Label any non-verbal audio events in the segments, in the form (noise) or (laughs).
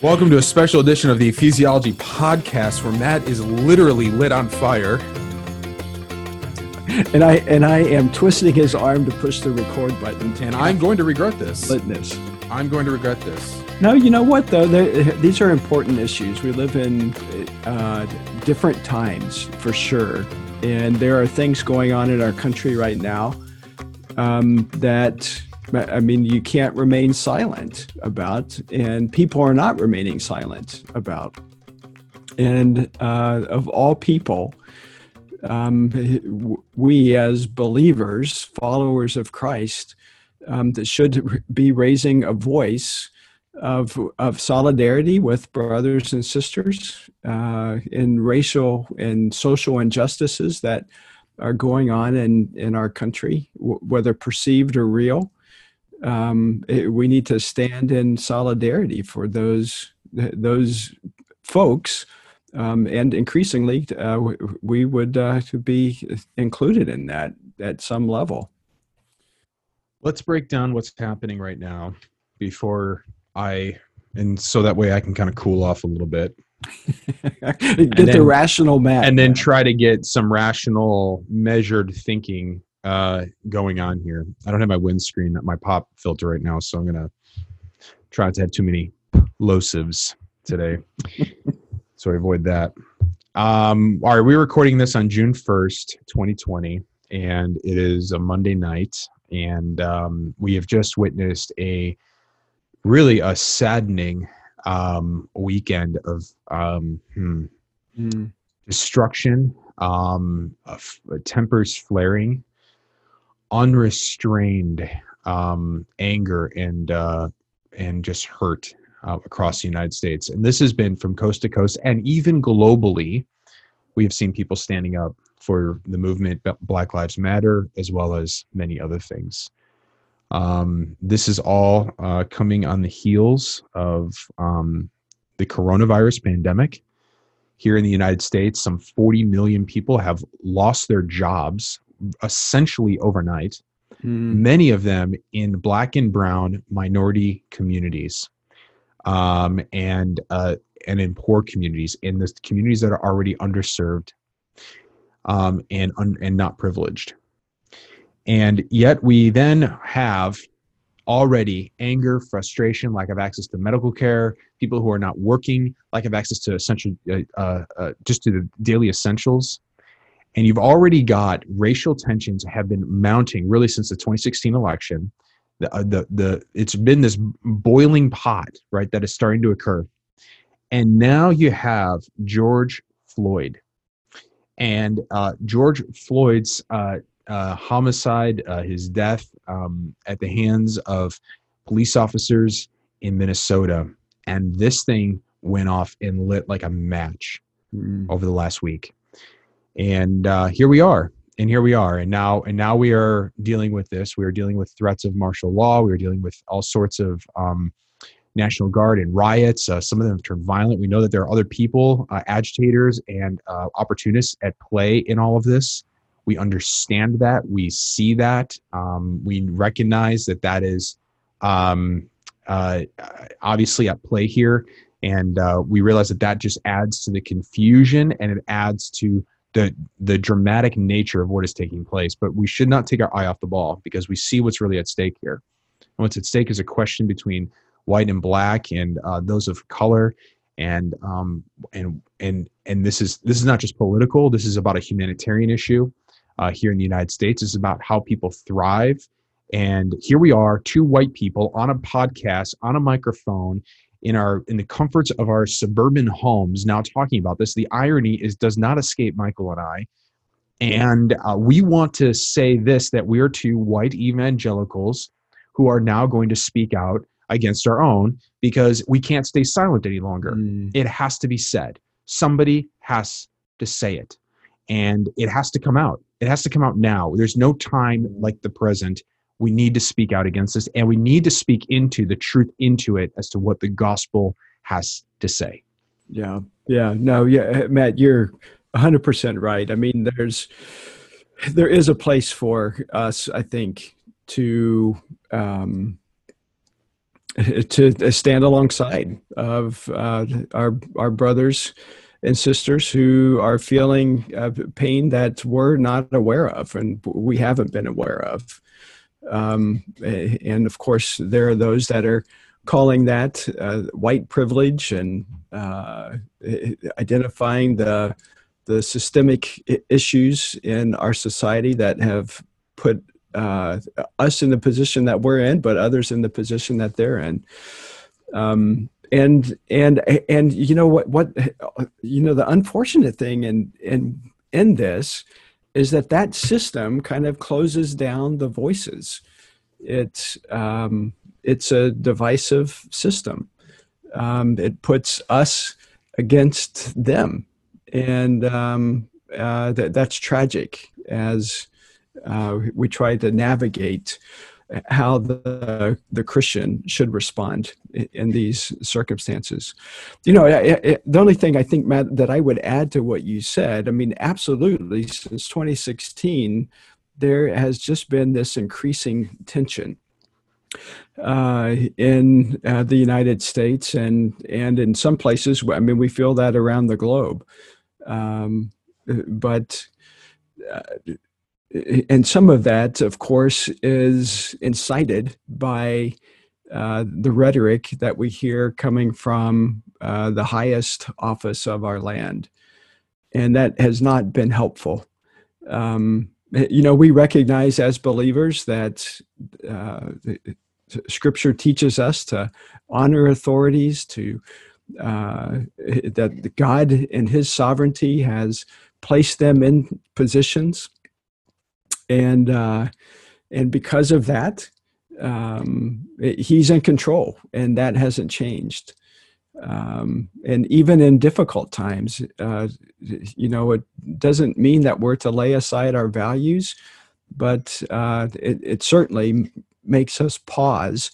Welcome to a special edition of the Ecclesiology Podcast, where Matt is literally lit on fire. And I and I am twisting his arm to push the record button. And I'm going to regret this. litness. I'm going to regret this. No, you know what though? There- These are important issues. We live in uh, different times for sure, and there are things going on in our country right now um, that I mean you can't remain silent about, and people are not remaining silent about. And uh, of all people, um, we as believers, followers of Christ, um, that should be raising a voice of, of solidarity with brothers and sisters uh, in racial and social injustices that are going on in, in our country, w- whether perceived or real. Um, it- we need to stand in solidarity for those those folks, um, and increasingly, uh, we would uh, to be included in that at some level. Let's break down what's happening right now before I, and so that way I can kind of cool off a little bit (laughs) Get the rational Matt. and then try to get some rational, measured thinking uh, going on here. I don't have my windscreen, my pop filter right now, so I'm going to try not to have too many plosives today. (laughs) so I avoid that. Um, all right, we're recording this on June 1st, 2020, and it is a Monday night. And um, we have just witnessed a really a saddening um, weekend of um, hmm, Mm, destruction, um, of- tempers flaring, unrestrained um, anger and uh, and just hurt uh, across the United States. And this has been from coast to coast, and even globally, we have seen people standing up for the movement Black Lives Matter, as well as many other things. Um, this is all uh, coming on the heels of um, the coronavirus pandemic here in the United States, some 40 million people have lost their jobs essentially overnight, mm, many of them in black and brown minority communities um, and, uh, and in poor communities, in the communities that are already underserved um, and, un- and not privileged. And yet we then have already anger, frustration, lack of access to medical care, people who are not working, lack of access to essential, uh, uh, uh, just to the daily essentials. And you've already got racial tensions have been mounting really since the 2016 election. The, uh, the, the, it's been this boiling pot, right, that is starting to occur. And now you have George Floyd. And uh, George Floyd's uh, uh, homicide, uh, his death um, at the hands of police officers in Minnesota. And this thing went off and lit like a match mm. over the last week. And uh, here we are. And here we are. And now and now we are dealing with this. We are dealing with threats of martial law. We are dealing with all sorts of um, National Guard and riots. Uh, some of them have turned violent. We know that there are other people, uh, agitators and uh, opportunists at play in all of this. We understand that. We see that. Um, we recognize that that is um, uh, obviously at play here. And uh, we realize that that just adds to the confusion and it adds to the the dramatic nature of what is taking place. But we should not take our eye off the ball because we see what's really at stake here. And what's at stake is a question between white and black and uh, those of color and um, and and and this is this is not just political. This is about a humanitarian issue uh, here in the United States. It's about how people thrive. And here we are, two white people on a podcast, on a microphone, in our in the comforts of our suburban homes, now talking about this. The irony is does not escape Michael and I. And uh, we want to say this that we are two white evangelicals who are now going to speak out against our own because we can't stay silent any longer Mm. it has to be said. Somebody has to say it. And it has to come out. It has to come out now. There's no time like the present. We need to speak out against this and we need to speak into the truth into it as to what the gospel has to say. Yeah, yeah, no, yeah, Matt, you're 100 percent right. I mean, there's there is a place for us, I think, to um, to stand alongside of uh, our our brothers and sisters who are feeling uh, pain that we're not aware of and we haven't been aware of. Um, and of course, there are those that are calling that uh, white privilege and uh, identifying the the systemic issues in our society that have put uh, us in the position that we're in, but others in the position that they're in. Um, and and and you know what what you know the unfortunate thing in in in this is that that system kind of closes down the voices. It's um, it's a divisive system. Um, it puts us against them, and um, uh, that that's tragic as uh, we try to navigate how the the Christian should respond in these circumstances. You know, the only thing I think, Matt, that I would add to what you said, I mean, absolutely, since 2016, there has just been this increasing tension uh, in uh, the United States and and in some places. I mean, we feel that around the globe, um, but. Uh, and some of that, of course, is incited by uh, the rhetoric that we hear coming from uh, the highest office of our land. And that has not been helpful. Um, you know, we recognize as believers that uh, Scripture teaches us to honor authorities, to uh, that God in His sovereignty has placed them in positions and uh, and because of that, um, it, he's in control, and that hasn't changed. Um, and even in difficult times, uh, you know, it doesn't mean that we're to lay aside our values, but uh, it, it certainly makes us pause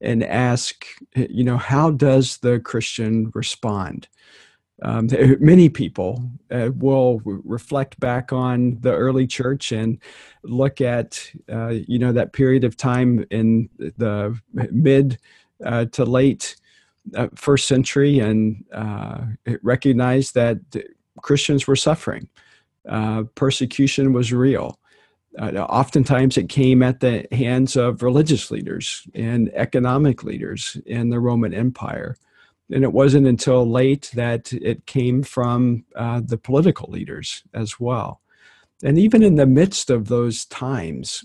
and ask, you know, how does the Christian respond? Um, many people uh, will reflect back on the early church and look at uh, you know that period of time in the mid uh, to late uh, first century and uh, recognize that Christians were suffering. Uh, persecution was real. oftentimes, it came at the hands of religious leaders and economic leaders in the Roman Empire and it wasn't until late that it came from uh, the political leaders as well. And even in the midst of those times,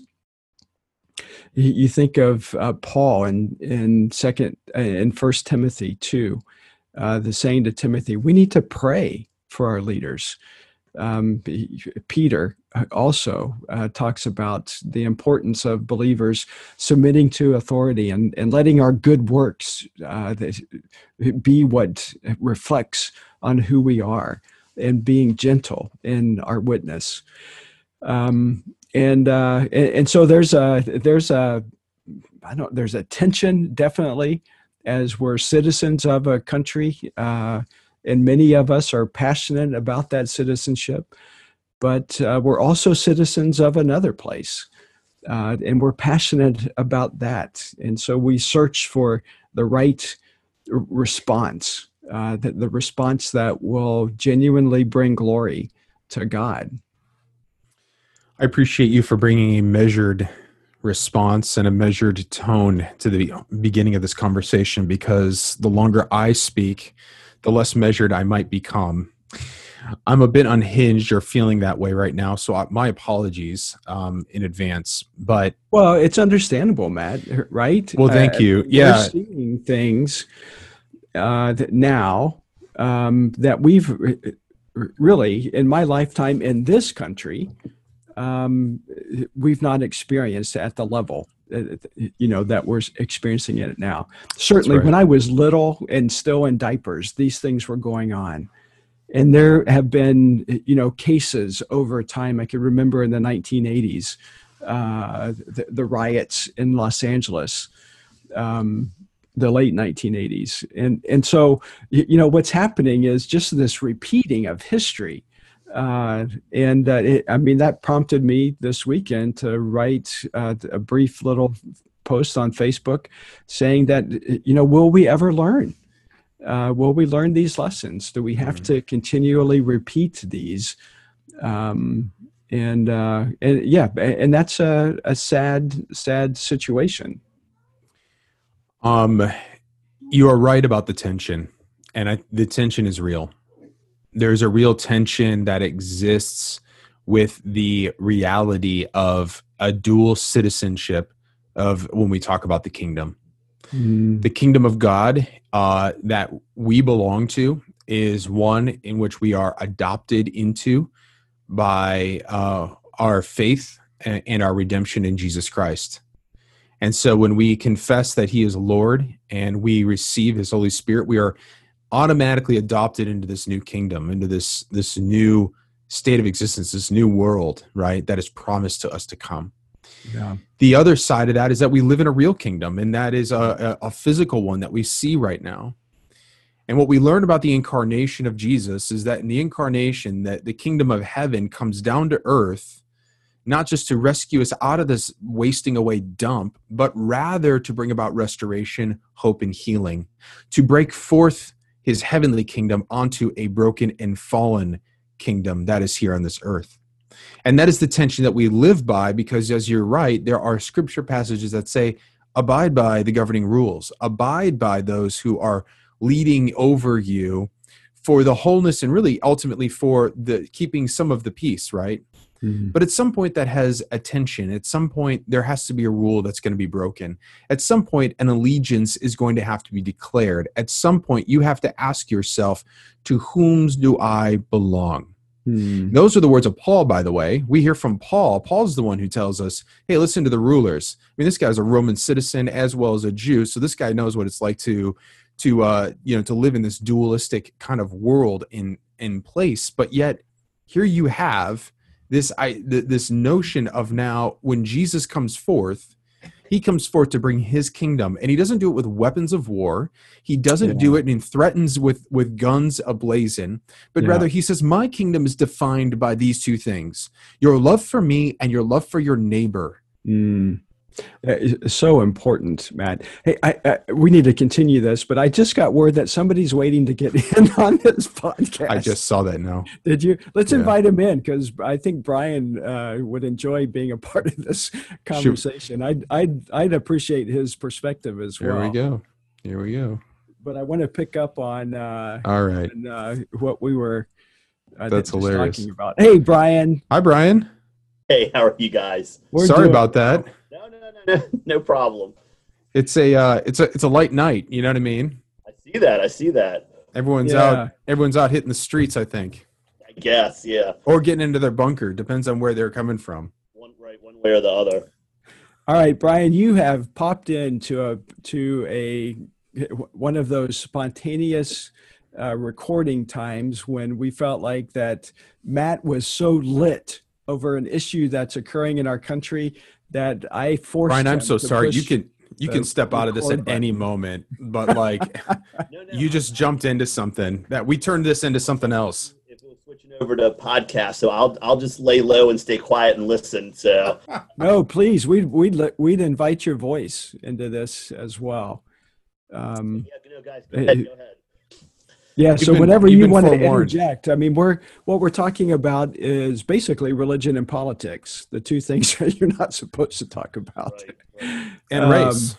you think of uh, Paul in in second in First Timothy two, uh, the saying to Timothy, "We need to pray for our leaders." Um, Peter also uh, talks about the importance of believers submitting to authority and, and letting our good works uh, be what reflects on who we are and being gentle in our witness. Um, and, uh, and, and so there's a there's a I don't there's a tension definitely as we're citizens of a country uh, and many of us are passionate about that citizenship. But uh, we're also citizens of another place, uh, and we're passionate about that. And so we search for the right response, uh, the, the response that will genuinely bring glory to God. I appreciate you for bringing a measured response and a measured tone to the beginning of this conversation because the longer I speak, the less measured I might become. I'm a bit unhinged or feeling that way right now, so my apologies um, in advance. But well, it's understandable, Matt. Right? Well, thank uh, you. Yeah, seeing things uh, that now um, that we've really, in my lifetime in this country, um, we've not experienced at the level you know that we're experiencing it now. Certainly right. when i was little and still in diapers these things were going on. And there have been you know cases over time. I can remember in the 1980s uh, the, the, riots in los angeles um, the late 1980s and and so you know what's happening is just this repeating of history uh, and uh, it, I mean that prompted me this weekend to write uh, a brief little post on Facebook saying that, you know, will we ever learn? Uh, will we learn these lessons? Do we have mm-hmm. to continually repeat these? Um, and uh, and yeah, and that's a, a sad, sad situation. Um, you are right about the tension, and I, the tension is real. There's a real tension that exists with the reality of a dual citizenship of when we talk about the kingdom. Mm. The kingdom of God uh, that we belong to is one in which we are adopted into by uh, our faith and, and our redemption in Jesus Christ. And so when we confess that He is Lord and we receive His Holy Spirit, we are automatically adopted into this new kingdom, into this this new state of existence, this new world, right? That is promised to us to come. Yeah. The other side of that is that we live in a real kingdom, and that is a, a, physical one that we see right now. And what we learn about the incarnation of Jesus is that in the incarnation, that the kingdom of heaven comes down to earth, not just to rescue us out of this wasting away dump, but rather to bring about restoration, hope, and healing, to break forth his heavenly kingdom onto a broken and fallen kingdom that is here on this earth. And that is the tension that we live by because, as you're right, there are scripture passages that say, abide by the governing rules, abide by those who are leading over you for the wholeness and really ultimately for the keeping some of the peace, right? Mm-hmm. But at some point, that has a tension. At some point, there has to be a rule that's going to be broken. At some point, an allegiance is going to have to be declared. At some point, you have to ask yourself, to whom do I belong? Hmm. Those are the words of Paul, by the way. We hear from Paul. Paul's the one who tells us, hey, listen to the rulers. I mean, this guy's a Roman citizen as well as a Jew, so this guy knows what it's like to to uh, you know to live in this dualistic kind of world in in place. But yet, here you have this I th- this notion of now when Jesus comes forth, he comes forth to bring his kingdom and he doesn't do it with weapons of war he doesn't yeah. do it and threatens with with guns ablazing but yeah. rather he says my kingdom is defined by these two things your love for me and your love for your neighbor mm so important, Matt. Hey, I, I, we need to continue this, but I just got word that somebody's waiting to get (laughs) in on this podcast. I just saw that now. Did you? Let's yeah. invite him in because I think Brian uh, would enjoy being a (laughs) part of this conversation. I'd, I'd, I'd appreciate his perspective as well. Here we go. Here we go. But I want to pick up on uh, all right on, uh, what we were. Uh, That's hilarious. Talking about. Hey, Brian. Hi, Brian. Hey, how are you guys? We're Sorry about that. No, no, (laughs) no, no problem. It's a uh, it's a it's a light night. You know what I mean? I see that. I see that. Everyone's yeah. out. Everyone's out hitting the streets. I think. I guess, yeah. Or getting into their bunker. Depends on where they're coming from. One right, one way or the other. All right, Brian, you have popped into a to a one of those spontaneous uh, recording times when we felt like that Matt was so lit over an issue that's occurring in our country that I forced. Brian, I'm so sorry. You can you can step out of this at button. any moment, but like (laughs) no, no, you just jumped into something that we turned this into something else. If we're switching over to podcast, so I'll I'll just lay low and stay quiet and listen. So (laughs) no, please, we'd we'd we'd invite your voice into this as well. Um, yeah, no, guys, go ahead, go ahead. Yeah, you've so been, whenever you want forewarned. to interject, I mean, we're what we're talking about is basically religion and politics, the two (laughs) things that you're not supposed to talk about, right, right. and um, race,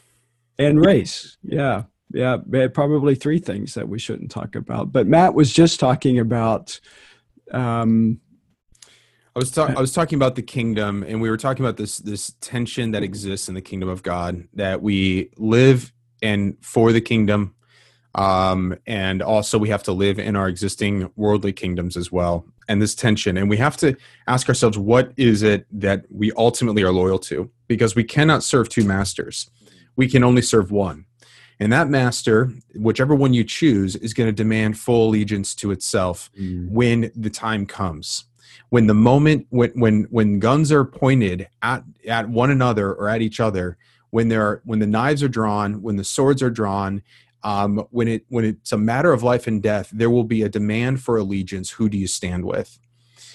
and race. Yeah, yeah, probably three things that we shouldn't talk about. But Matt was just talking about. Um, I was talking. I was talking about the kingdom, and we were talking about this this tension that exists in the kingdom of God. That we live and for the kingdom, um, and also we have to live in our existing worldly kingdoms as well. And this tension and we have to ask ourselves what is it that we ultimately are loyal to? Because we cannot serve two masters. We can only serve one. And that master whichever one you choose is going to demand full allegiance to itself mm. when the time comes. When the moment when when when guns are pointed at at one another or at each other when there are, when the knives are drawn when the swords are drawn um, when it when it's a matter of life and death, there will be a demand for allegiance. Who do you stand with?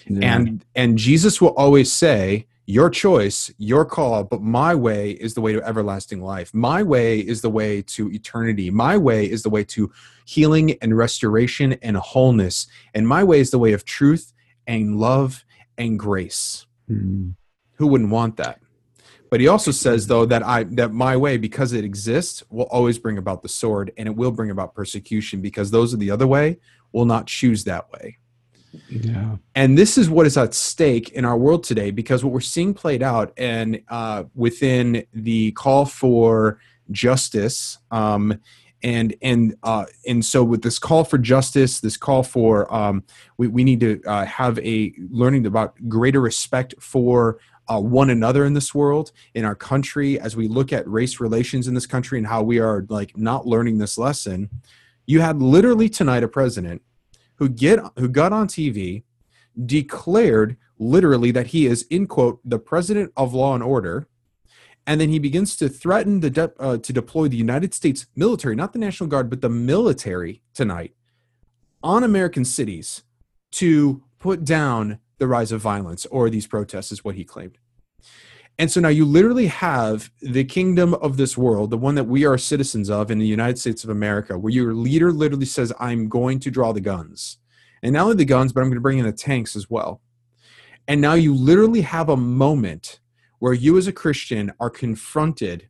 Yeah. And and Jesus will always say, your choice, your call, but my way is the way to everlasting life. My way is the way to eternity. My way is the way to healing and restoration and wholeness. And my way is the way of truth and love and grace. Mm. Who wouldn't want that? But he also says though that I that my way because it exists will always bring about the sword and it will bring about persecution because those of the other way will not choose that way. Yeah. And this is what is at stake in our world today because what we're seeing played out and uh, within the call for justice um, and and uh, and so with this call for justice, this call for um, we, we need to uh, have a learning about greater respect for uh, one another in this world, in our country, as we look at race relations in this country and how we are like not learning this lesson. You had literally tonight a president who get who got on TV, declared literally that he is in quote the president of law and order, and then he begins to threaten the de- uh, to deploy the United States military, not the National Guard, but the military tonight on American cities to put down the rise of violence or these protests, is what he claimed. And so now you literally have the kingdom of this world, the one that we are citizens of in the United States of America, where your leader literally says, I'm going to draw the guns. And not only the guns, but I'm going to bring in the tanks as well. And now you literally have a moment where you as a Christian are confronted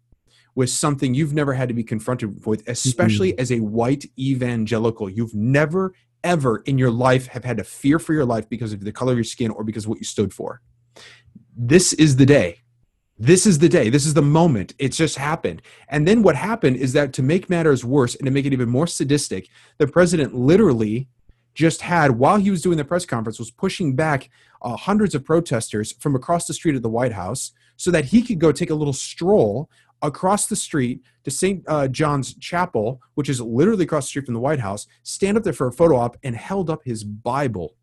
with something you've never had to be confronted with, especially mm-hmm. as a white evangelical. You've never, ever in your life have had to fear for your life because of the color of your skin or because of what you stood for. This is the day. This is the day. This is the moment. It's just happened. And then what happened is that to make matters worse and to make it even more sadistic, the president literally just had, while he was doing the press conference, was pushing back uh, hundreds of protesters from across the street at the White House so that he could go take a little stroll across the street to St. Uh, John's Chapel, which is literally across the street from the White House, stand up there for a photo op and held up his Bible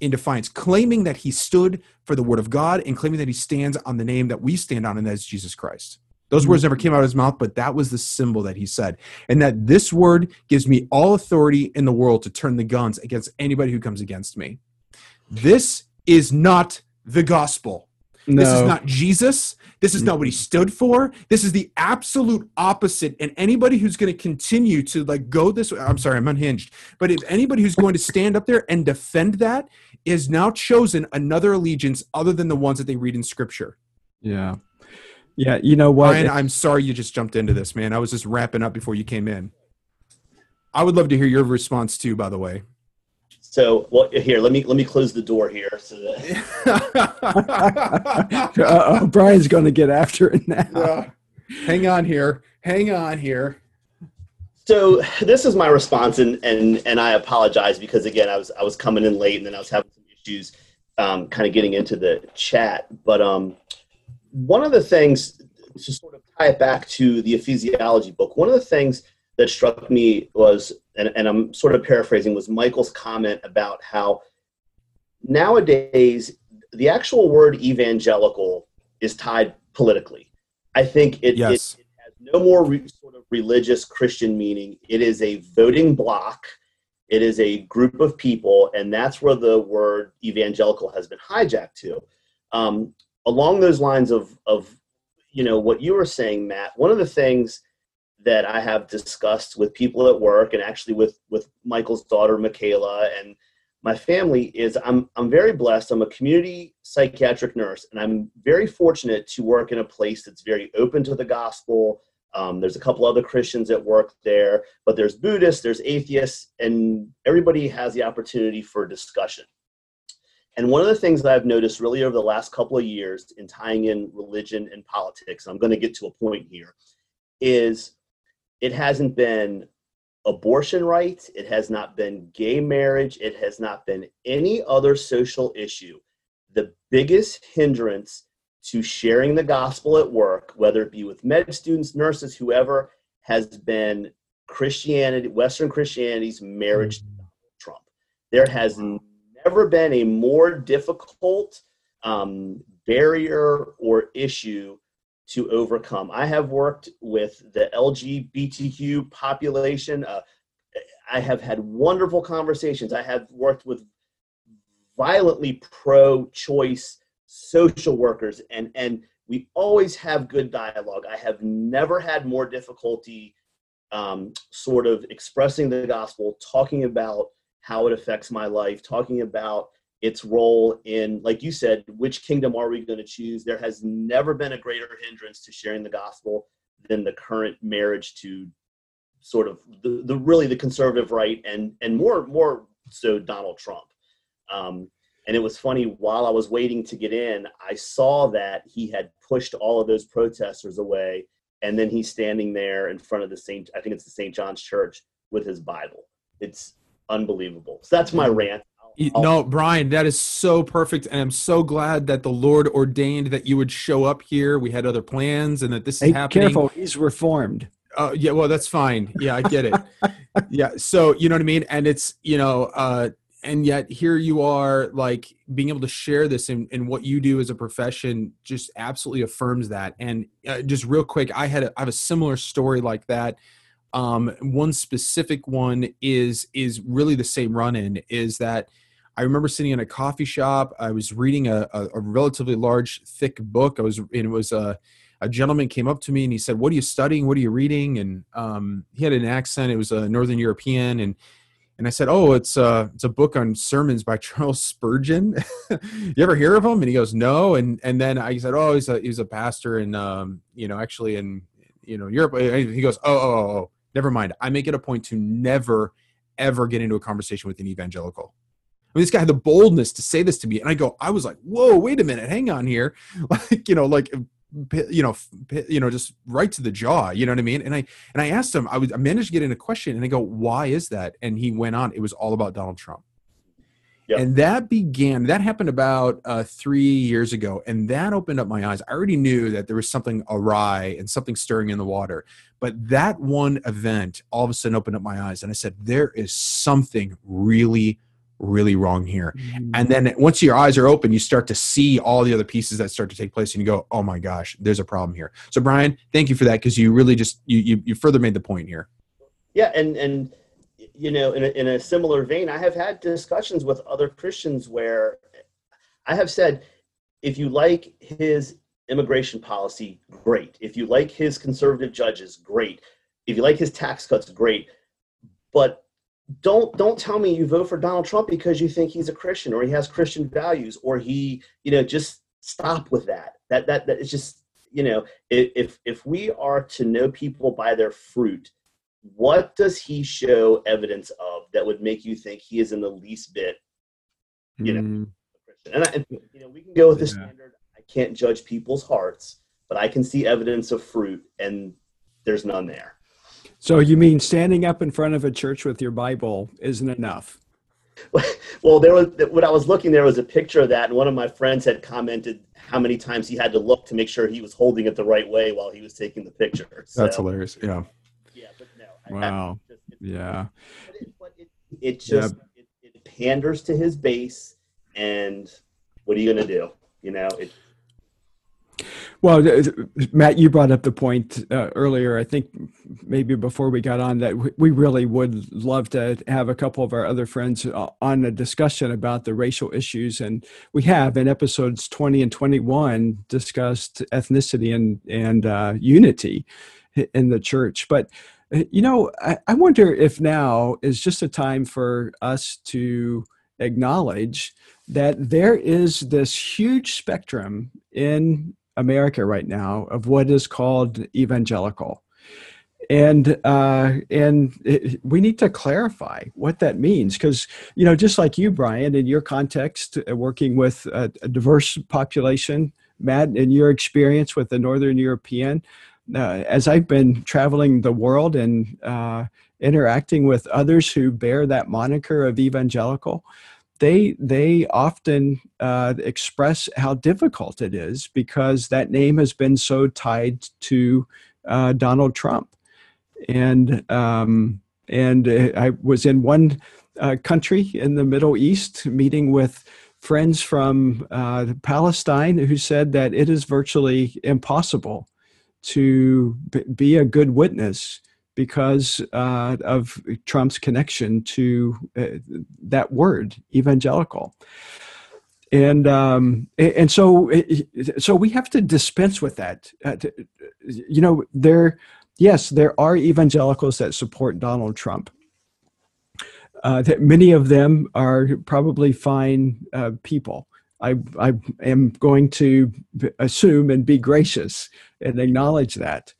in defiance, claiming that he stood for the word of God and claiming that he stands on the name that we stand on, and that is Jesus Christ. Those words never came out of his mouth, but that was the symbol that he said. And that this word gives me all authority in the world to turn the guns against anybody who comes against me. This is not the gospel. No. This is not Jesus. This is not what he stood for. This is the absolute opposite. And anybody who's going to continue to like go this way, I'm sorry, I'm unhinged. But if anybody who's going to stand up there and defend that is now chosen another allegiance other than the ones that they read in scripture. Yeah. Yeah, you know what? Ryan, I'm sorry you just jumped into this, man. I was just wrapping up before you came in. I would love to hear your response too, by the way. So, well, here, let me let me close the door here. So that (laughs) uh, Brian's going to get after it now. Yeah. Hang on here. Hang on here. So this is my response, and and and I apologize because again, I was I was coming in late, and then I was having some issues, um, kind of getting into the chat. But um, one of the things to sort of tie it back to the ecclesiology book, one of the things that struck me was, and, and I'm sort of paraphrasing, was Michael's comment about how nowadays the actual word evangelical is tied politically. I think it, yes. it, it has no more re, sort of religious Christian meaning. It is a voting block. It is a group of people, and that's where the word evangelical has been hijacked to. Um, along those lines of of you know what you were saying, Matt. One of the things that I have discussed with people at work and actually with with Michael's daughter Michaela and my family is I'm I'm very blessed. I'm a community psychiatric nurse, and I'm very fortunate to work in a place that's very open to the gospel. Um, there's a couple other Christians at work there, but there's Buddhists, there's atheists, and everybody has the opportunity for discussion. And one of the things that I've noticed really over the last couple of years in tying in religion and politics, I'm going to get to a point here, is it hasn't been abortion rights, it has not been gay marriage, it has not been any other social issue. The biggest hindrance to sharing the gospel at work, whether it be with med students, nurses, whoever, has been Christianity, Western Christianity's marriage to Trump. There has never been a more difficult um, barrier or issue to overcome. I have worked with the LGBTQ population. Uh, I have had wonderful conversations. I have worked with violently pro choice social workers, and and we always have good dialogue. I have never had more difficulty um, sort of expressing the gospel, talking about how it affects my life, talking about its role in, like you said, which kingdom are we going to choose? There has never been a greater hindrance to sharing the gospel than the current marriage to sort of the, the really the conservative right and and more more so Donald Trump. Um, and it was funny while I was waiting to get in, I saw that he had pushed all of those protesters away, and then he's standing there in front of the Saint I think it's the St. John's Church with his Bible. It's unbelievable. So that's my rant. I'll, no, Brian, that is so perfect, and I'm so glad that the Lord ordained that you would show up here. We had other plans, and that this is hey, happening. Careful, he's reformed. Uh, yeah, well, that's fine. Yeah, I get it. (laughs) yeah, so you know what I mean, and it's you know, uh, and yet here you are, like being able to share this and and what you do as a profession just absolutely affirms that. And uh, just real quick, I had a, I have a similar story like that um, one specific one is is really the same run-in is that I remember sitting in a coffee shop. I was reading a, a, a relatively large, thick book. I was and it was a a gentleman came up to me and he said, "What are you studying? What are you reading?" And um, he had an accent. It was a Northern European, and and I said, "Oh, it's a uh, it's a book on sermons by (laughs) Charles Spurgeon. (laughs) you ever hear of him?" And he goes, "No." And and then I said, "Oh, he's a he's a pastor in um, you know actually in you know Europe." He goes, "Oh, oh, oh." oh never mind. I make it a point to never, ever get into a conversation with an evangelical. Mean, this guy had the boldness to say this to me, and I go, I was like, "Whoa, wait a minute, hang on here," (laughs) like you know, like you know, you know, just right to the jaw. You know what I mean? And I and I asked him, I, was, I managed to get in a question, and I go, "Why is that?" And he went on. It was all about Donald Trump. Yep. And that began, that happened about uh, three years ago. And that opened up my eyes. I already knew that there was something awry and something stirring in the water. But that one event all of a sudden opened up my eyes. And I said, there is something really, really wrong here. Mm-hmm. And then once your eyes are open, you start to see all the other pieces that start to take place and you go, oh my gosh, there's a problem here. So, Brian, thank you for that because you really just, you, you, you further made the point here. Yeah. And, and, you know, in a, in a similar vein, I have had discussions with other Christians where I have said, if you like his immigration policy, great. If you like his conservative judges, great. If you like his tax cuts, great. But don't don't tell me you vote for Donald Trump because you think he's a Christian or he has Christian values or he, you know, just stop with that. That that that is just, you know, if if we are to know people by their fruit, what does he show evidence of that would make you think he is in the least bit, you know, mm. and, I, and, you know, we can go with the yeah. standard. I can't judge people's hearts, but I can see evidence of fruit, and there's none there. So you mean standing up in front of a church with your Bible isn't enough? (laughs) well, there was when I was looking, there was a picture of that, and one of my friends had commented how many times he had to look to make sure he was holding it the right way while he was taking the picture. So, That's hilarious. Yeah. Yeah, but no. Wow. Just, yeah. But it, but it, it just yeah. it, panders to his base, and what are you going to do? You know, it. Well, Matt, you brought up the point uh, earlier. I think maybe before we got on that we really would love to have a couple of our other friends uh, on a discussion about the racial issues, and we have in episodes twenty and twenty-one discussed ethnicity and and uh, unity in the church, but uh, you know, I, I wonder if now is just a time for us to acknowledge that there is this huge spectrum in America right now of what is called evangelical. And uh, and it, we need to clarify what that means because you know just like you, Brian, in your context, uh, working with a, a diverse population, Matt, in your experience with the Northern European, uh, as I've been traveling the world and uh, interacting with others who bear that moniker of evangelical, they they often uh, express how difficult it is because that name has been so tied to uh, Donald Trump, and um, and I was in one uh, country in the Middle East meeting with friends from uh, Palestine who said that it is virtually impossible to be a good witness because uh, of Trump's connection to uh, that word, evangelical. and um, and so so we have to dispense with that. Uh, you know, there yes, there are evangelicals that support Donald Trump. Uh, that many of them are probably fine uh, people. I, I am going to assume and be gracious and acknowledge that.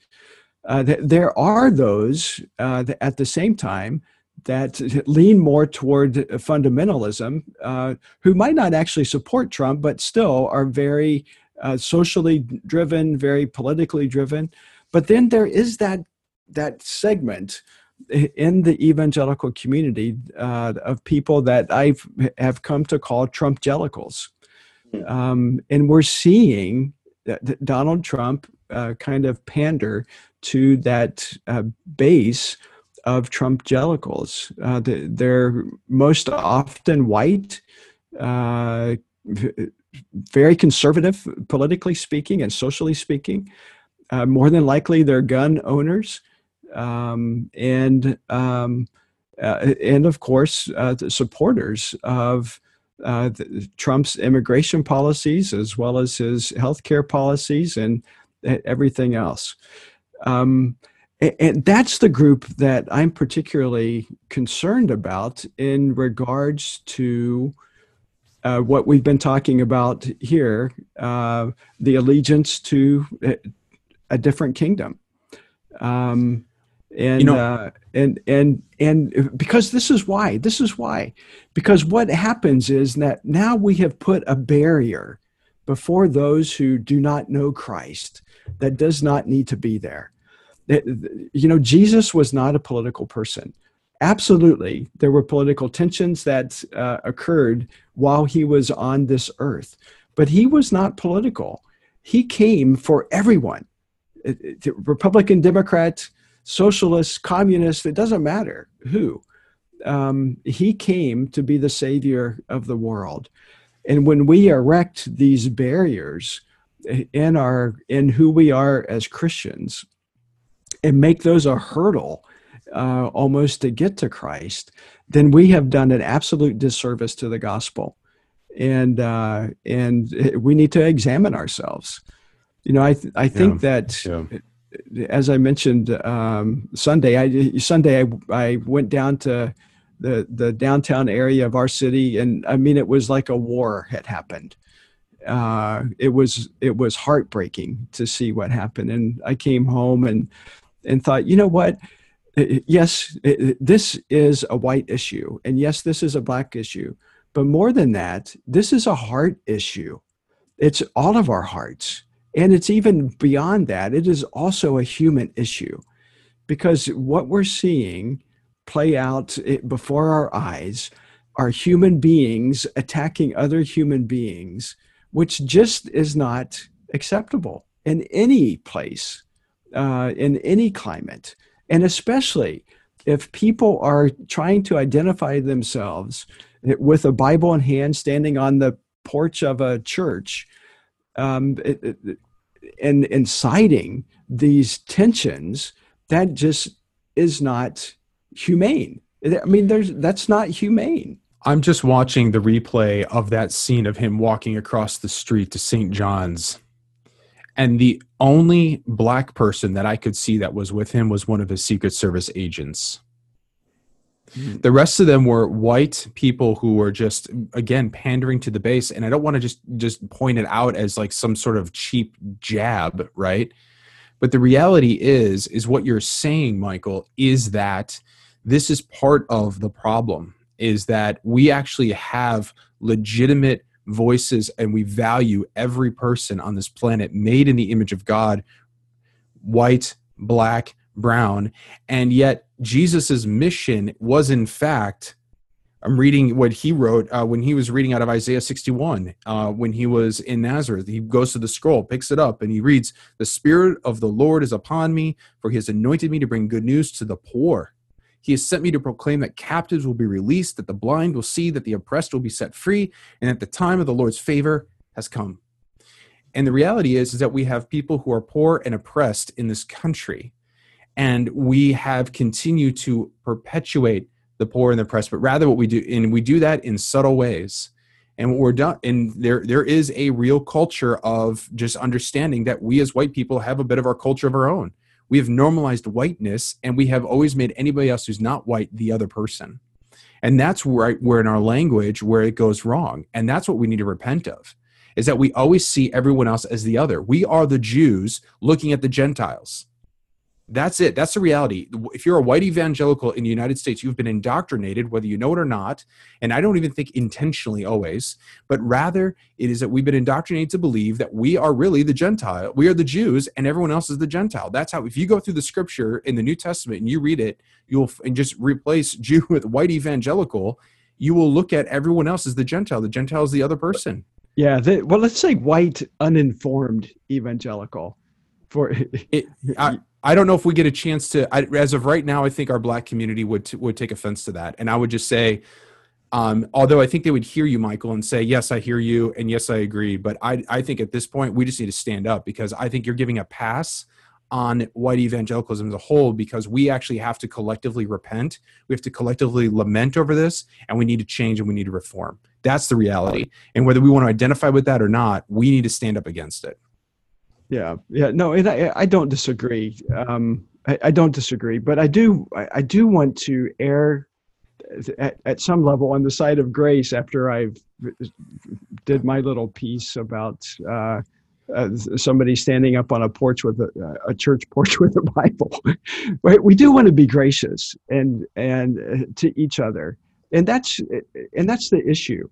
Uh, th- there are those uh, at the same time that (laughs) lean more toward fundamentalism, uh, who might not actually support Trump, but still are very uh, socially driven, very politically driven. But then there is that that segment in the evangelical community uh, of people that I have come to call. Hmm. Um, and we're seeing Donald Trump uh, kind of pander to that uh, base of Trump-gelicals. Uh, they're most often white, uh, very conservative, politically speaking and socially speaking. Uh, more than likely, they're gun owners, um, and um, uh, and of course, uh, supporters of uh, Trump's immigration policies as well as his healthcare policies and everything else. Um, and that's the group that I'm particularly concerned about in regards to uh, what we've been talking about here uh, the allegiance to a different kingdom. Um, and, you know, uh, and, and, and because this is why, this is why, because what happens is that now we have put a barrier before those who do not know Christ that does not need to be there you know, Jesus was not a political person. Absolutely, there were political tensions that uh, occurred while he was on this earth, but he was not political. He came for everyone Republican, Democrat, socialist, communist, it doesn't matter who. Um, he came to be the savior of the world. And when we erect these barriers in our in who we are as Christians, and make those a hurdle uh, almost to get to Christ, then we have done an absolute disservice to the gospel, and uh, and we need to examine ourselves. You know, I th- I think yeah. that. Yeah. As I mentioned um, Sunday, I Sunday I, I went down to the the downtown area of our city, and I mean it was like a war had happened. Uh, it was it was heartbreaking to see what happened, and I came home and and thought, you know what? Yes, this is a white issue. And yes, this is a black issue. But more than that, this is a heart issue. It's all of our hearts. And it's even beyond that, it is also a human issue. Because what we're seeing play out before our eyes are human beings attacking other human beings, which just is not acceptable in any place uh, in any climate, and especially if people are trying to identify themselves with a Bible in hand, standing on the porch of a church, um, it, it, and inciting these tensions, that just is not humane. I mean, there's that's not humane. I'm just watching the replay of that scene of him walking across the street to St. John's and the only black person that I could see that was with him was one of his Secret Service agents. The rest of them were white people who were just again pandering to the base, and I don't want to just just point it out as like some sort of cheap jab, right? But the reality is, is what you're saying, Michael, is that this is part of the problem. Is that we actually have legitimate voices and we value every person on this planet made in the image of God, white, black, brown. And yet, Jesus' mission was, in fact, I'm reading what he wrote uh, when he was reading out of Isaiah 61. Uh, when he was in Nazareth, he goes to the scroll, picks it up, and he reads, The Spirit of the Lord is upon me, for he has anointed me to bring good news to the poor. He has sent me to proclaim that captives will be released, that the blind will see, that the oppressed will be set free, and that the time of the Lord's favor has come. And the reality is, is that we have people who are poor and oppressed in this country. And we have continued to perpetuate the poor and the oppressed, but rather what we do, and we do that in subtle ways. and what we're done and there there is a real culture of just understanding that we as white people have a bit of our culture of our own we have normalized whiteness and we have always made anybody else who's not white the other person. And that's right where in our language where it goes wrong. And that's what we need to repent of is that we always see everyone else as the other. We are the jews looking at the gentiles that's it. That's the reality. If you're a white evangelical in the United States, you've been indoctrinated, whether you know it or not. And I don't even think intentionally always, but rather it is that we've been indoctrinated to believe that we are really the Gentile. We are the Jews and everyone else is the Gentile. That's how, if you go through the scripture in the New Testament and you read it, you'll and just replace (laughs) Jew with white evangelical, you will look at everyone else as the Gentile. The Gentile is the other person. Yeah. The, well, let's say white, uninformed evangelical for it. I, (laughs) I don't know if we get a chance to. I, as of right now, I think our black community would would take offense to that, and I would just say, um, although I think they would hear you, Michael, and say, "Yes, I hear you," and "Yes, I agree." But I, I think at this point, we just need to stand up because I think you're giving a pass on white evangelicalism as a whole because we actually have to collectively repent. We have to collectively lament over this, and we need to change and we need to reform. That's the reality. And whether we want to identify with that or not, we need to stand up against it. Yeah, yeah, no, and I, I don't disagree. Um, I, I don't disagree, but I do, I, I do want to err at, at some level on the side of grace after I've did my little piece about uh, uh, somebody standing up on a porch with a, a church (laughs) porch with a Bible. right? We do want to be gracious and and uh, to each other, and that's and that's the issue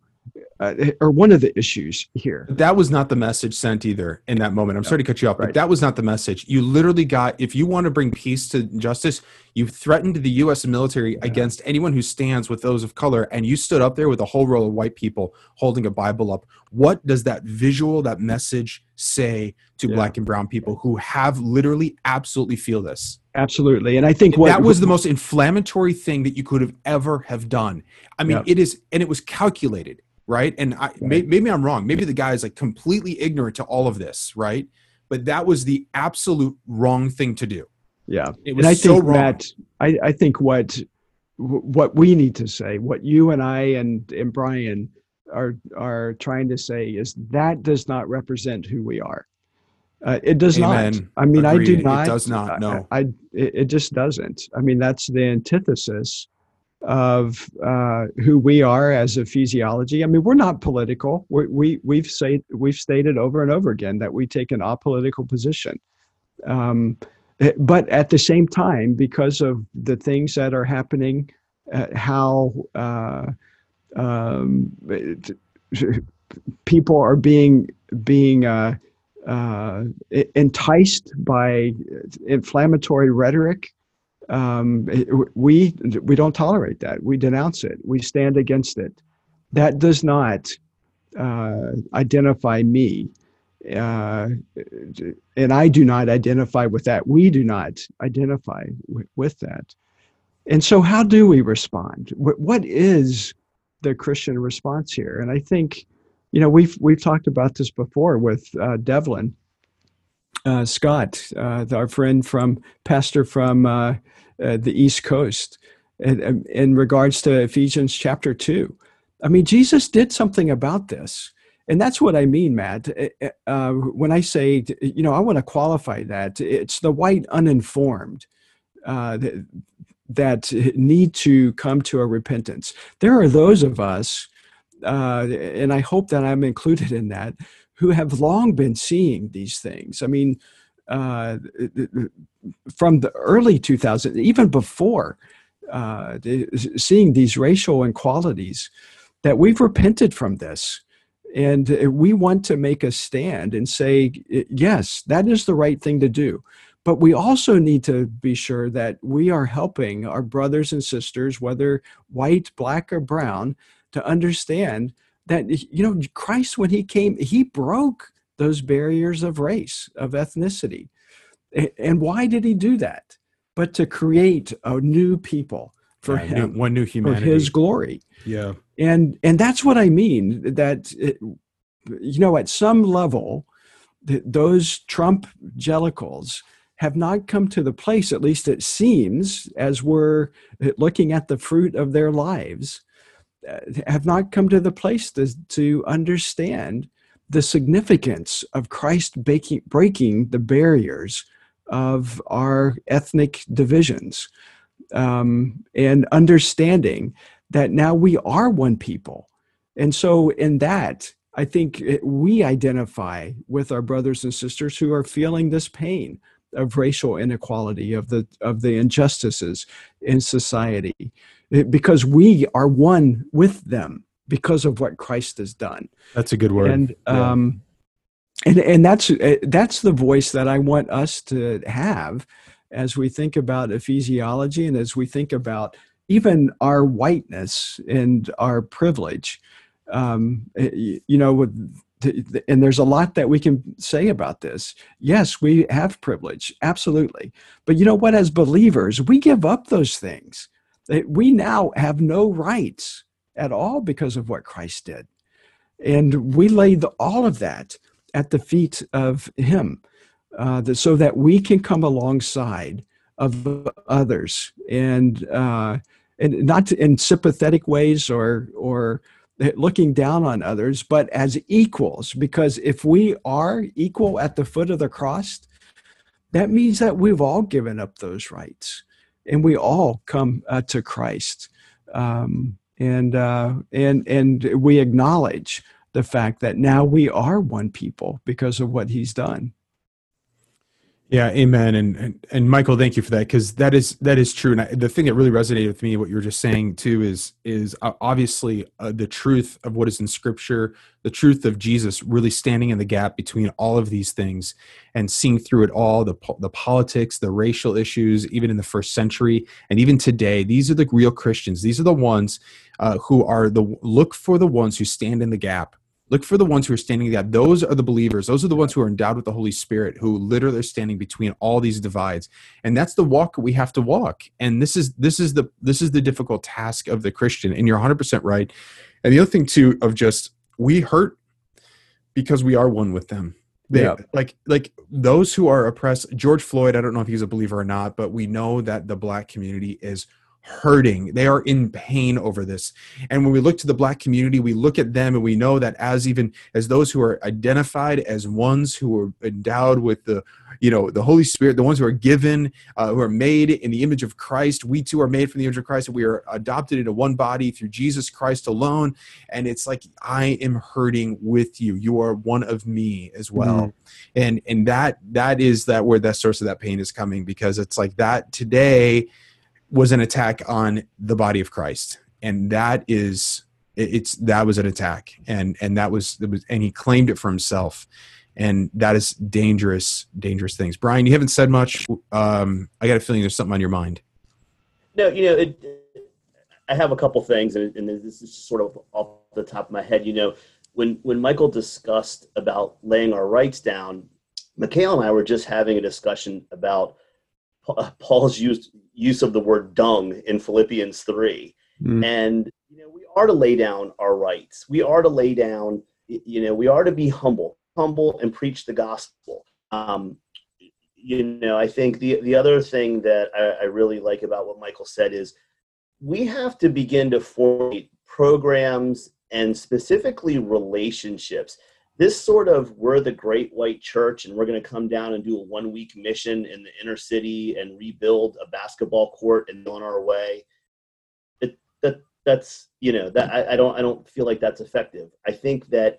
uh, (laughs) or one of the issues here. That was not the message sent either in that moment. I'm no. sorry to cut you off, right. but that was not the message. You literally got, if you want to bring peace to justice, you threatened the U.S. military yeah. against anyone who stands with those of color, and you stood up there with a whole row of white people holding a Bible up. What does that visual, that message say to yeah. black and brown people who have literally absolutely feel this? Absolutely, and I think what, that was the most inflammatory thing that you could have ever have done. I mean, yeah. it is, and it was calculated right? And I, maybe I'm wrong. Maybe the guy is like completely ignorant to all of this, right? But that was the absolute wrong thing to do. Yeah, it was and I so think wrong. that I, I think what what we need to say, what you and I and and Brian are are trying to say is that does not represent who we are. Uh, it does Amen. not. I mean, Agreed. I do not. It does not. No, I, I it, it just doesn't. I mean, that's the antithesis of uh, who we are as a Ecclesiology. I mean, we're not political. We're, we we've say, we've stated over and over again that we take an apolitical position. Um, eh, but at the same time, because of the things that are happening, uh, how uh, um, people are being being uh, uh, enticed by inflammatory rhetoric um, we we don't tolerate that. We denounce it. We stand against it. That does not uh, identify me, uh, and I do not identify with that. We do not identify w- with that. And so, how do we respond? what, what is the Christian response here? And I think, you know, we've we've talked about this before with uh, Devlin uh, Scott, uh, our friend from pastor from uh, uh the East Coast, in, in, regards to Ephesians chapter two. I mean, Jesus did something about this. And that's what I mean, Matt. Uh, uh, when I say, you know, I want to qualify that. It's the white uninformed that, that need to come to a repentance. There are those of us, and I hope that I'm included in that, who have long been seeing these things. I mean, uh, from the early 2000s, even before, uh, seeing these racial inequalities, that we've repented from this. And we want to make a stand and say, yes, that is the right thing to do. But we also need to be sure that we are helping our brothers and sisters, whether white, black, or brown, to understand that you know Christ when he came he broke those barriers of race of ethnicity. And why did he do that? But to create a new people for yeah, him new, one new humanity for his glory. Yeah. And and that's what i mean that it, you know at some level those trump jellicles have not come to the place at least it seems as we're looking at the fruit of their lives uh, have not come to the place to, to understand the significance of Christ breaking, breaking the barriers of our ethnic divisions um, and understanding that now we are one people. And so, in that, I think we identify with our brothers and sisters who are feeling this pain of racial inequality, of the of the injustices in society, because we are one with them because of what Christ has done. That's a good word. And um, and and that's uh, that's the voice that I want us to have as we think about ecclesiology and as we think about even our whiteness and our privilege. Um, eh, you know, and there's a lot that we can say about this. Yes, we have privilege, absolutely. But you know what? As believers, we give up those things. Eh, we now have no rights at all because of what Christ did. And we lay the, all of that at the feet of Him uh, so that we can come alongside of others and, uh, and not in sympathetic ways or, or looking down on others, but as equals. Because if we are equal at the foot of the cross, that means that we've all given up those rights and we all come uh, to Christ. Um, and uh, and and we acknowledge the fact that now we are one people because of what he's done. Yeah, amen. And and, and Michael, thank you for that because that is that is true. And I, the thing that really resonated with me, what you were just saying too, is is uh, obviously uh, the truth of what is in Scripture, the truth of Jesus really standing in the gap between all of these things and seeing through it all the the politics, the racial issues, even in the first century and even today. These are the real Christians. These are the ones uh, who are the look for the ones who stand in the gap Look for the ones who are standing there. Those are the believers. Those are the ones who are endowed with the Holy Spirit, who literally are standing between all these divides. And that's the walk we have to walk. And this is this is the this is the difficult task of the Christian. And you're 100% right. And the other thing too of just we hurt because we are one with them. They, yeah. like like those who are oppressed. George Floyd. I don't know if he's a believer or not, but we know that the black community is hurting. They are in pain over this. And when we look to the black community, we look at them and we know that as even as those who are identified as ones who are endowed with the, you know, the Holy Spirit, the ones who are given, uh, who are made in the image of Christ, we too are made from the image of Christ. And we are adopted into one body through Jesus Christ alone. And it's like, I am hurting with you. You are one of me as well. Mm-hmm. And, and that, that is that where that source of that pain is coming because it's like that today, was an attack on the body of Christ, and that is it's that was an attack, and and that was, was and he claimed it for himself, and that is dangerous, dangerous things. Brian, you haven't said much. Um, I got a feeling there's something on your mind. No, you know, it, I have a couple things, and, and this is sort of off the top of my head. You know, when when Michael discussed about laying our rights down, Mikhail and I were just having a discussion about Paul's use use of the word dung in Philippians 3. Mm. And you know, we are to lay down our rights. We are to lay down, you know, we are to be humble, humble and preach the gospel. Um, you know, I think the the other thing that I, I really like about what Michael said is we have to begin to formulate programs and specifically relationships this sort of we're the great white church and we're going to come down and do a one week mission in the inner city and rebuild a basketball court and on our way. It, that that's you know that I, I don't i don't feel like that's effective. I think that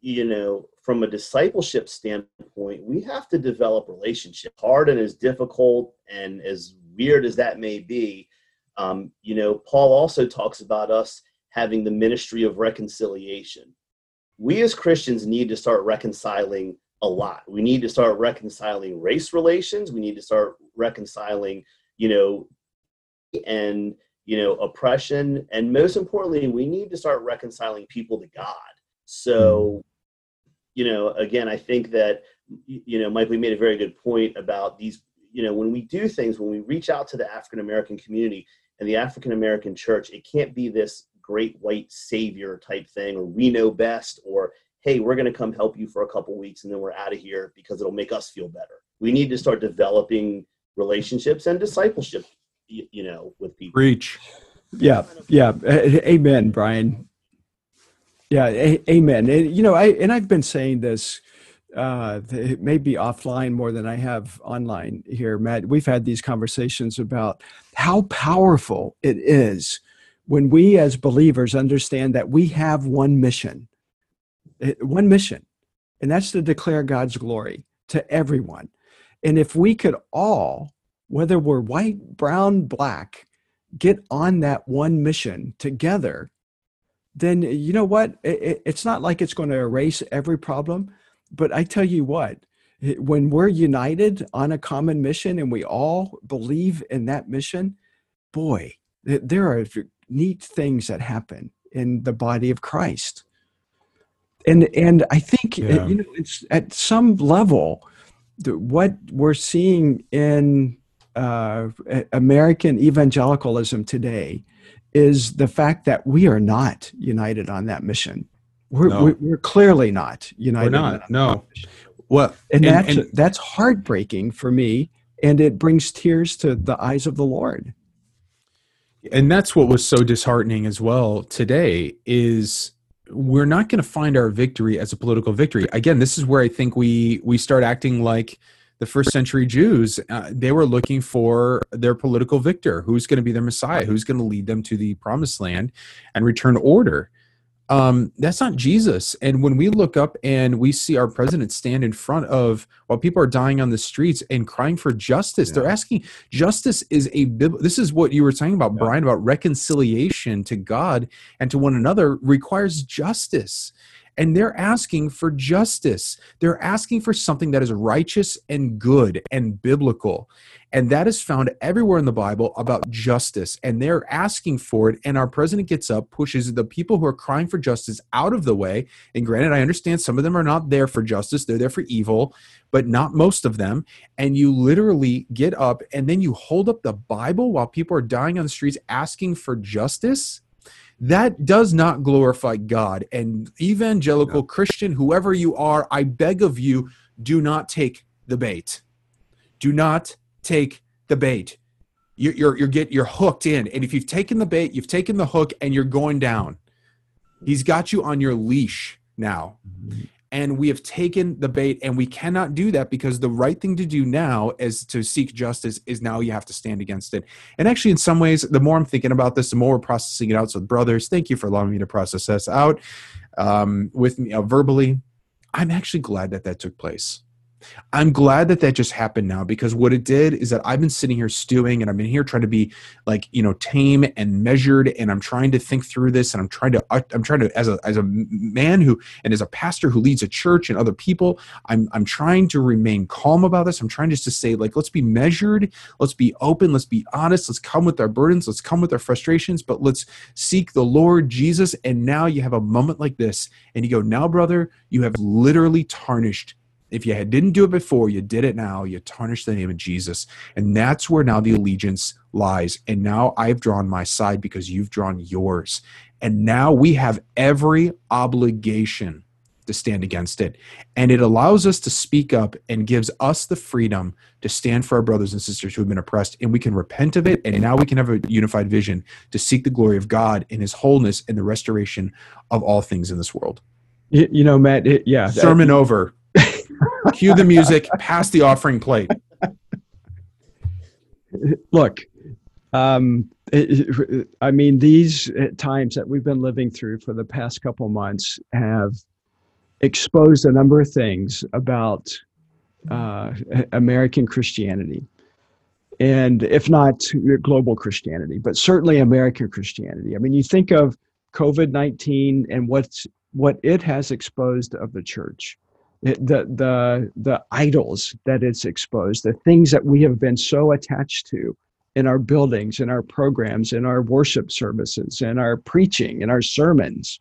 you know from a discipleship standpoint we have to develop relationship hard and as difficult and as weird as that may be. Um, you know paul also talks about us having the ministry of reconciliation we as Christians need to start reconciling a lot. We need to start reconciling race relations. We need to start reconciling, you know, and you know, oppression, and most importantly, we need to start reconciling people to God. So, you know, again, I think that you know, Mike, we made a very good point about these. You know, when we do things, when we reach out to the African American community and the African American church, it can't be this great white savior type thing, or we know best, or hey, we're going to come help you for a couple weeks and then we're out of here because it'll make us feel better. We need to start developing relationships and discipleship, you, you know, with people. Reach. Yeah, yeah. Amen, Brian. Yeah, a- amen. And, you know, I and I've been saying this uh, it may be offline more than I have online here, Matt. We've had these conversations about how powerful it is when we as believers understand that we have one mission, eh, one mission, and that's to declare God's glory to everyone. And if we could all, whether we're white, brown, black, get on that one mission together, then you know what? it's not like it's going to erase every problem but I tell you what, eh, when we're united on a common mission and we all believe in that mission, boy, there are neat things that happen in the body of Christ. And and I think yeah. you know it's at some level what we're seeing in uh, American evangelicalism today is the fact that we are not united on that mission. We're, no. we're, clearly not united. We're not. No. Well, and, and that's and, that's heartbreaking for me, and it brings tears to the eyes of the Lord. And that's what was so disheartening as well today is we're not going to find our victory as a political victory. Again, this is where I think we we start acting like the first century Jews. Uh, they were looking for their political victor, who's going to be their Messiah, who's going to lead them to the promised land and return order um, that's not Jesus. And when we look up and we see our president stand in front of while people are dying on the streets and crying for justice, yeah. they're asking justice is a this is what you were talking about, yeah. Brian, about reconciliation to God and to one another requires justice and they're asking for justice. They're asking for something that is righteous and good and biblical. And that is found everywhere in the Bible about justice. And they're asking for it. And our president gets up, pushes the people who are crying for justice out of the way. And granted, I understand some of them are not there for justice, they're there for evil, but not most of them. And you literally get up and then you hold up the Bible while people are dying on the streets asking for justice that does not glorify God. And evangelical no. Christian, whoever you are, I beg of you, do not take the bait. Do not take the bait. You're, you're, you're, get, you're hooked in. And if you've taken the bait, you've taken the hook and you're going down. He's got you on your leash now. Mm-hmm. And we have taken the bait and we cannot do that because the right thing to do now is to seek justice is now you have to stand against it. And actually in some ways the more i'm thinking about this the more we're processing it out. So brothers thank you for allowing me to process this out um, with me uh, verbally. I'm actually glad that that took place I'm glad that that just happened now because what it did is that I've been sitting here stewing and I've been here trying to be like you know tame and measured and I'm trying to think through this and I'm trying to uh, I'm trying to as a as a man who and as a pastor who leads a church and other people I'm I'm trying to remain calm about this. I'm trying just to say like let's be measured. Let's be open. Let's be honest. Let's come with our burdens. Let's come with our frustrations but let's seek the Lord Jesus. And now you have a moment like this and you go now brother you have literally tarnished if you didn't do it before, you did it now, you tarnish the name of Jesus. And that's where now the allegiance lies. And now I've drawn my side because you've drawn yours. And now we have every obligation to stand against it. And it allows us to speak up and gives us the freedom to stand for our brothers and sisters who have been oppressed. And we can repent of it. And now we can have a unified vision to seek the glory of God in his wholeness and the restoration of all things in this world. You, know, Matt, it, yeah. Sermon over. Cue the music, pass the offering plate. Look, um, I mean, these times that we've been living through for the past couple months have exposed a number of things about uh, American Christianity. And if not global Christianity, but certainly American Christianity. I mean, you think of COVID 19 and what's, what it has exposed of the church the the the idols that it's exposed, the things that we have been so attached to in our buildings, in our programs, in our worship services, in our preaching, in our sermons.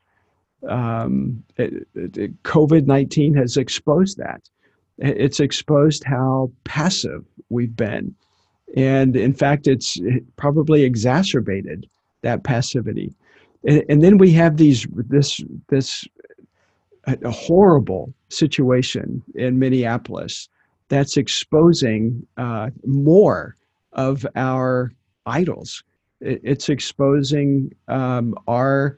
Um, COVID nineteen has exposed that. It's exposed how passive we've been, and in fact, it's probably exacerbated that passivity. And, and then we have these this this a horrible situation in Minneapolis that's exposing uh, more of our idols it's exposing um, our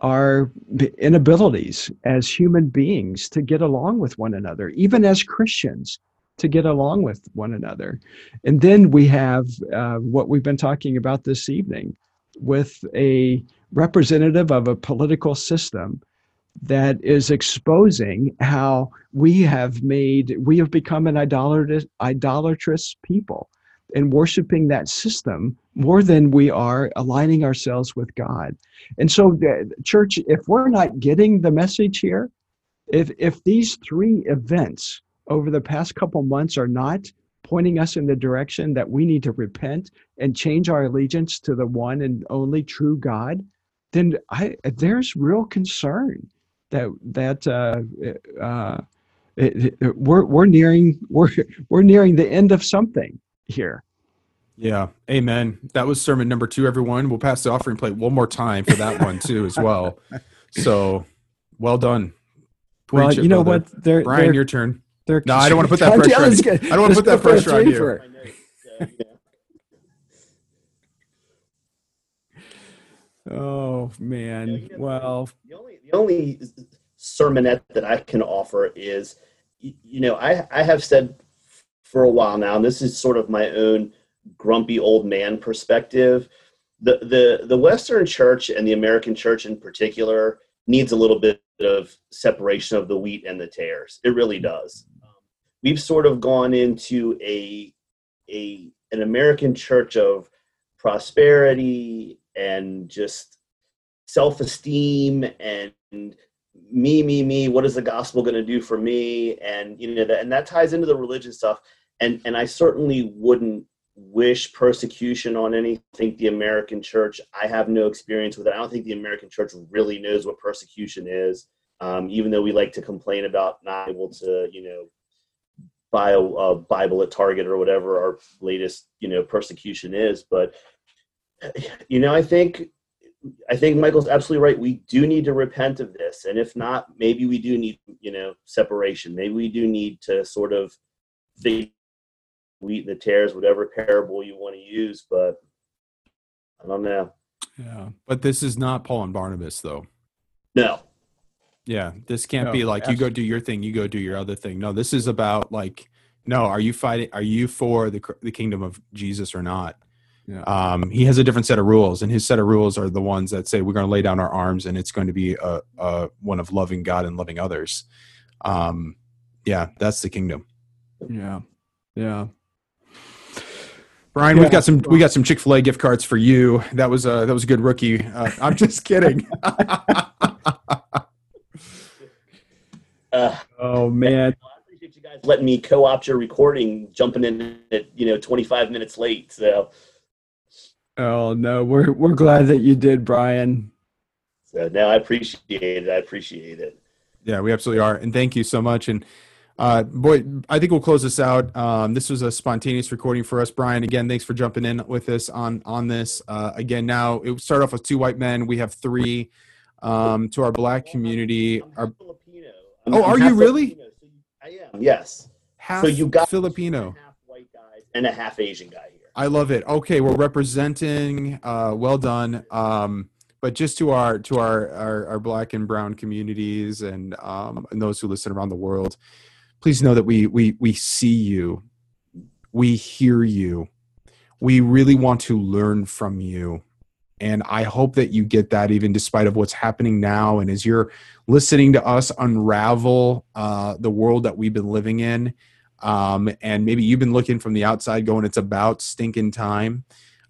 our inabilities as human beings to get along with one another, even as Christians, to get along with one another. And then we have uh, what we've been talking about this evening with a representative of a political system that is exposing how we have made we have become an idolatrous idolatrous people and worshiping that system more than we are aligning ourselves with God. And so, church, if we're not getting the message here, if if these three events over the past couple months are not pointing us in the direction that we need to repent and change our allegiance to the one and only true God, then I, there's real concern that that uh, uh, it, it, we're we're nearing we're we're nearing the end of something here. Yeah, amen. That was sermon number two. Everyone, we'll pass the offering plate one more time for that one too, as well. So, well done. Preach well, you it, know brother. what, they're, Brian, they're, your turn. They're, no, I don't want to (laughs) put that pressure. On, I don't want to put that pressure on you. (laughs) Oh man! Well, the only sermonette that I can offer is, you know, I I have said for a while now, and this is sort of my own grumpy old man perspective. The the the Western Church and the American Church in particular needs a little bit of separation of the wheat and the tares. It really does. We've sort of gone into a a an American church of prosperity and just self-esteem and me me me what is the gospel going to do for me? And you know that and that ties into the religion stuff. And and i certainly wouldn't wish persecution on any I think the american church i have no experience with it. I don't think the american church really knows what persecution is um, even though we like to complain about not able to you know buy a, a bible at target or whatever our latest you know persecution is. But you know, I think I think Michael's absolutely right. We do need to repent of this, and if not, maybe we do need you know separation. Maybe we do need to sort of the wheat and the tares, whatever parable you want to use. But I don't know. Yeah, but this is not Paul and Barnabas, though. No. Yeah, this can't no, be like absolutely. you go do your thing, you go do your other thing. No, this is about like, no, are you fighting? Are you for the the kingdom of Jesus or not? Yeah. Um, he has a different set of rules, and his set of rules are the ones that say we're going to lay down our arms, and it's going to be a, a one of loving God and loving others. Um, yeah, that's the kingdom. Yeah, yeah. Brian, yeah. we've got some we got some Chick Fil A gift cards for you. That was a that was a good rookie. Uh, (laughs) I'm just kidding. (laughs) uh, oh man. I appreciate you guys letting me co-opt your recording, jumping in at you know 25 minutes late. So Oh no, we're we're glad that you did, Brian. So no, I appreciate it. I appreciate it. Yeah, we absolutely are, and thank you so much. And uh, boy, I think we'll close this out. Um, this was a spontaneous recording for us, Brian. Again, thanks for jumping in with us on on this. Uh, again, now it start off with two white men. We have three. Um, to our black community. Our, Filipino. I'm, oh, are you really? So you, I am. Yes. Half so you got Filipino, half white guys, and a half Asian guy. I love it. Okay, we're representing. Uh, well done. Um, but just to our to our, our, our black and brown communities and um, and those who listen around the world, please know that we we we see you, we hear you, we really want to learn from you, and I hope that you get that even despite of what's happening now. And as you're listening to us unravel uh, the world that we've been living in um, and maybe you've been looking from the outside going, it's about stinking time.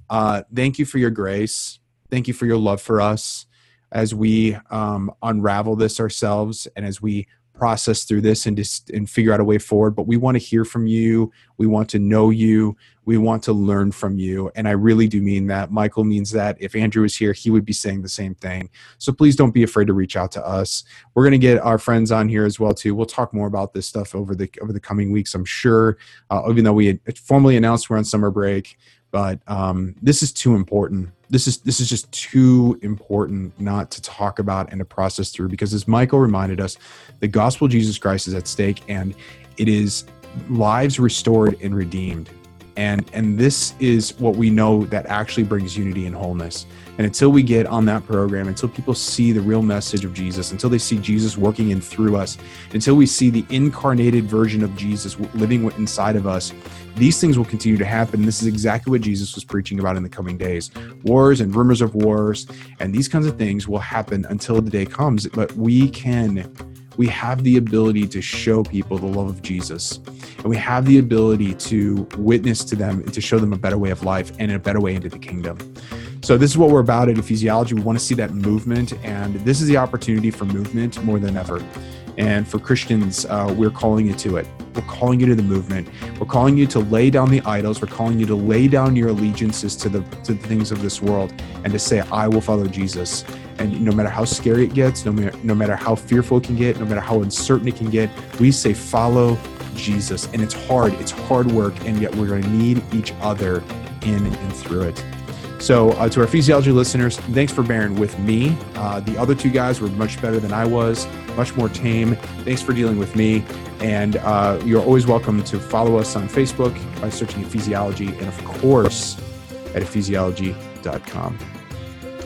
Uh, thank you for your grace. Thank you for your love for us as we um, unravel this ourselves and as we process through this and just and figure out a way forward but we want to hear from you. We want to know you. We want to learn from you and i really do mean that. Michael means that. If andrew was here he would be saying the same thing. So please don't be afraid to reach out to us. We're going to get our friends on here as well too. We'll talk more about this stuff over the over the coming weeks i'm sure uh, even though we had formally announced we're on summer break but um, this is too important this is this is just too important not to talk about and to process through because as michael reminded us the gospel of jesus christ is at stake and it is lives restored and redeemed. And and this is what we know that actually brings unity and wholeness and until we get on that program until people see the real message of jesus until they see jesus working in through us until we see the incarnated version of jesus living inside of us these things will continue to happen this is exactly what jesus was preaching about in the coming days wars and rumors of wars and these kinds of things will happen until the day comes but we can we have the ability to show people the love of Jesus. And we have the ability to witness to them and to show them a better way of life and a better way into the kingdom. So, this is what we're about at Ecclesiology. We want to see that movement, and this is the opportunity for movement more than ever. And for Christians, uh, we're calling you to it. We're calling you to the movement. We're calling you to lay down the idols. We're calling you to lay down your allegiances to the to the things of this world and to say, "I will follow Jesus." And no matter how scary it gets, no matter no matter how fearful it can get, no matter how uncertain it can get, we say, "Follow Jesus." And it's hard. It's hard work, and yet we're going to need each other in and through it. So, uh, to our Ecclesiology listeners, thanks for bearing with me. Uh, the other two guys were much better than I was, much more tame. Thanks for dealing with me. And uh, you're always welcome to follow us on Facebook by searching Ecclesiology and, of course, at ecclesiology.com.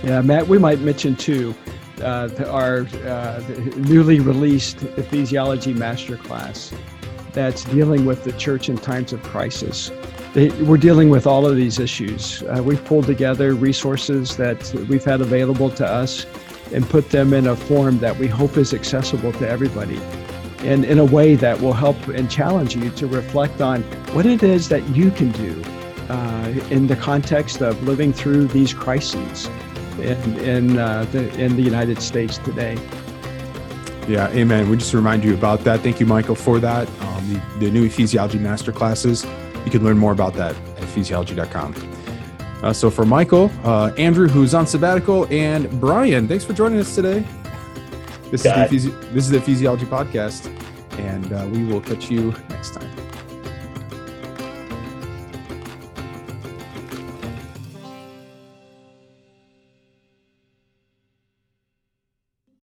Yeah, Matt, we might mention too uh, our uh, newly released Ecclesiology Masterclass that's dealing with the church in times of crisis they, we're dealing with all of these issues. Uh, we've pulled together resources that we've had available to us and put them in a form that we hope is accessible to everybody and in a way that will help and challenge you to reflect on what it is that you can do uh, in the context of living through these crises in, in, uh, the, in the United States today. Yeah, amen. We just remind you about that. Thank you, Michael, for that. Um, the, the new ecclesiology master classes you can learn more about that at ecclesiology.com. Uh, so for Michael, uh, Andrew, who's on sabbatical, and Brian, thanks for joining us today. This, is the, this is the Ecclesiology Podcast, and uh, we will catch you next time.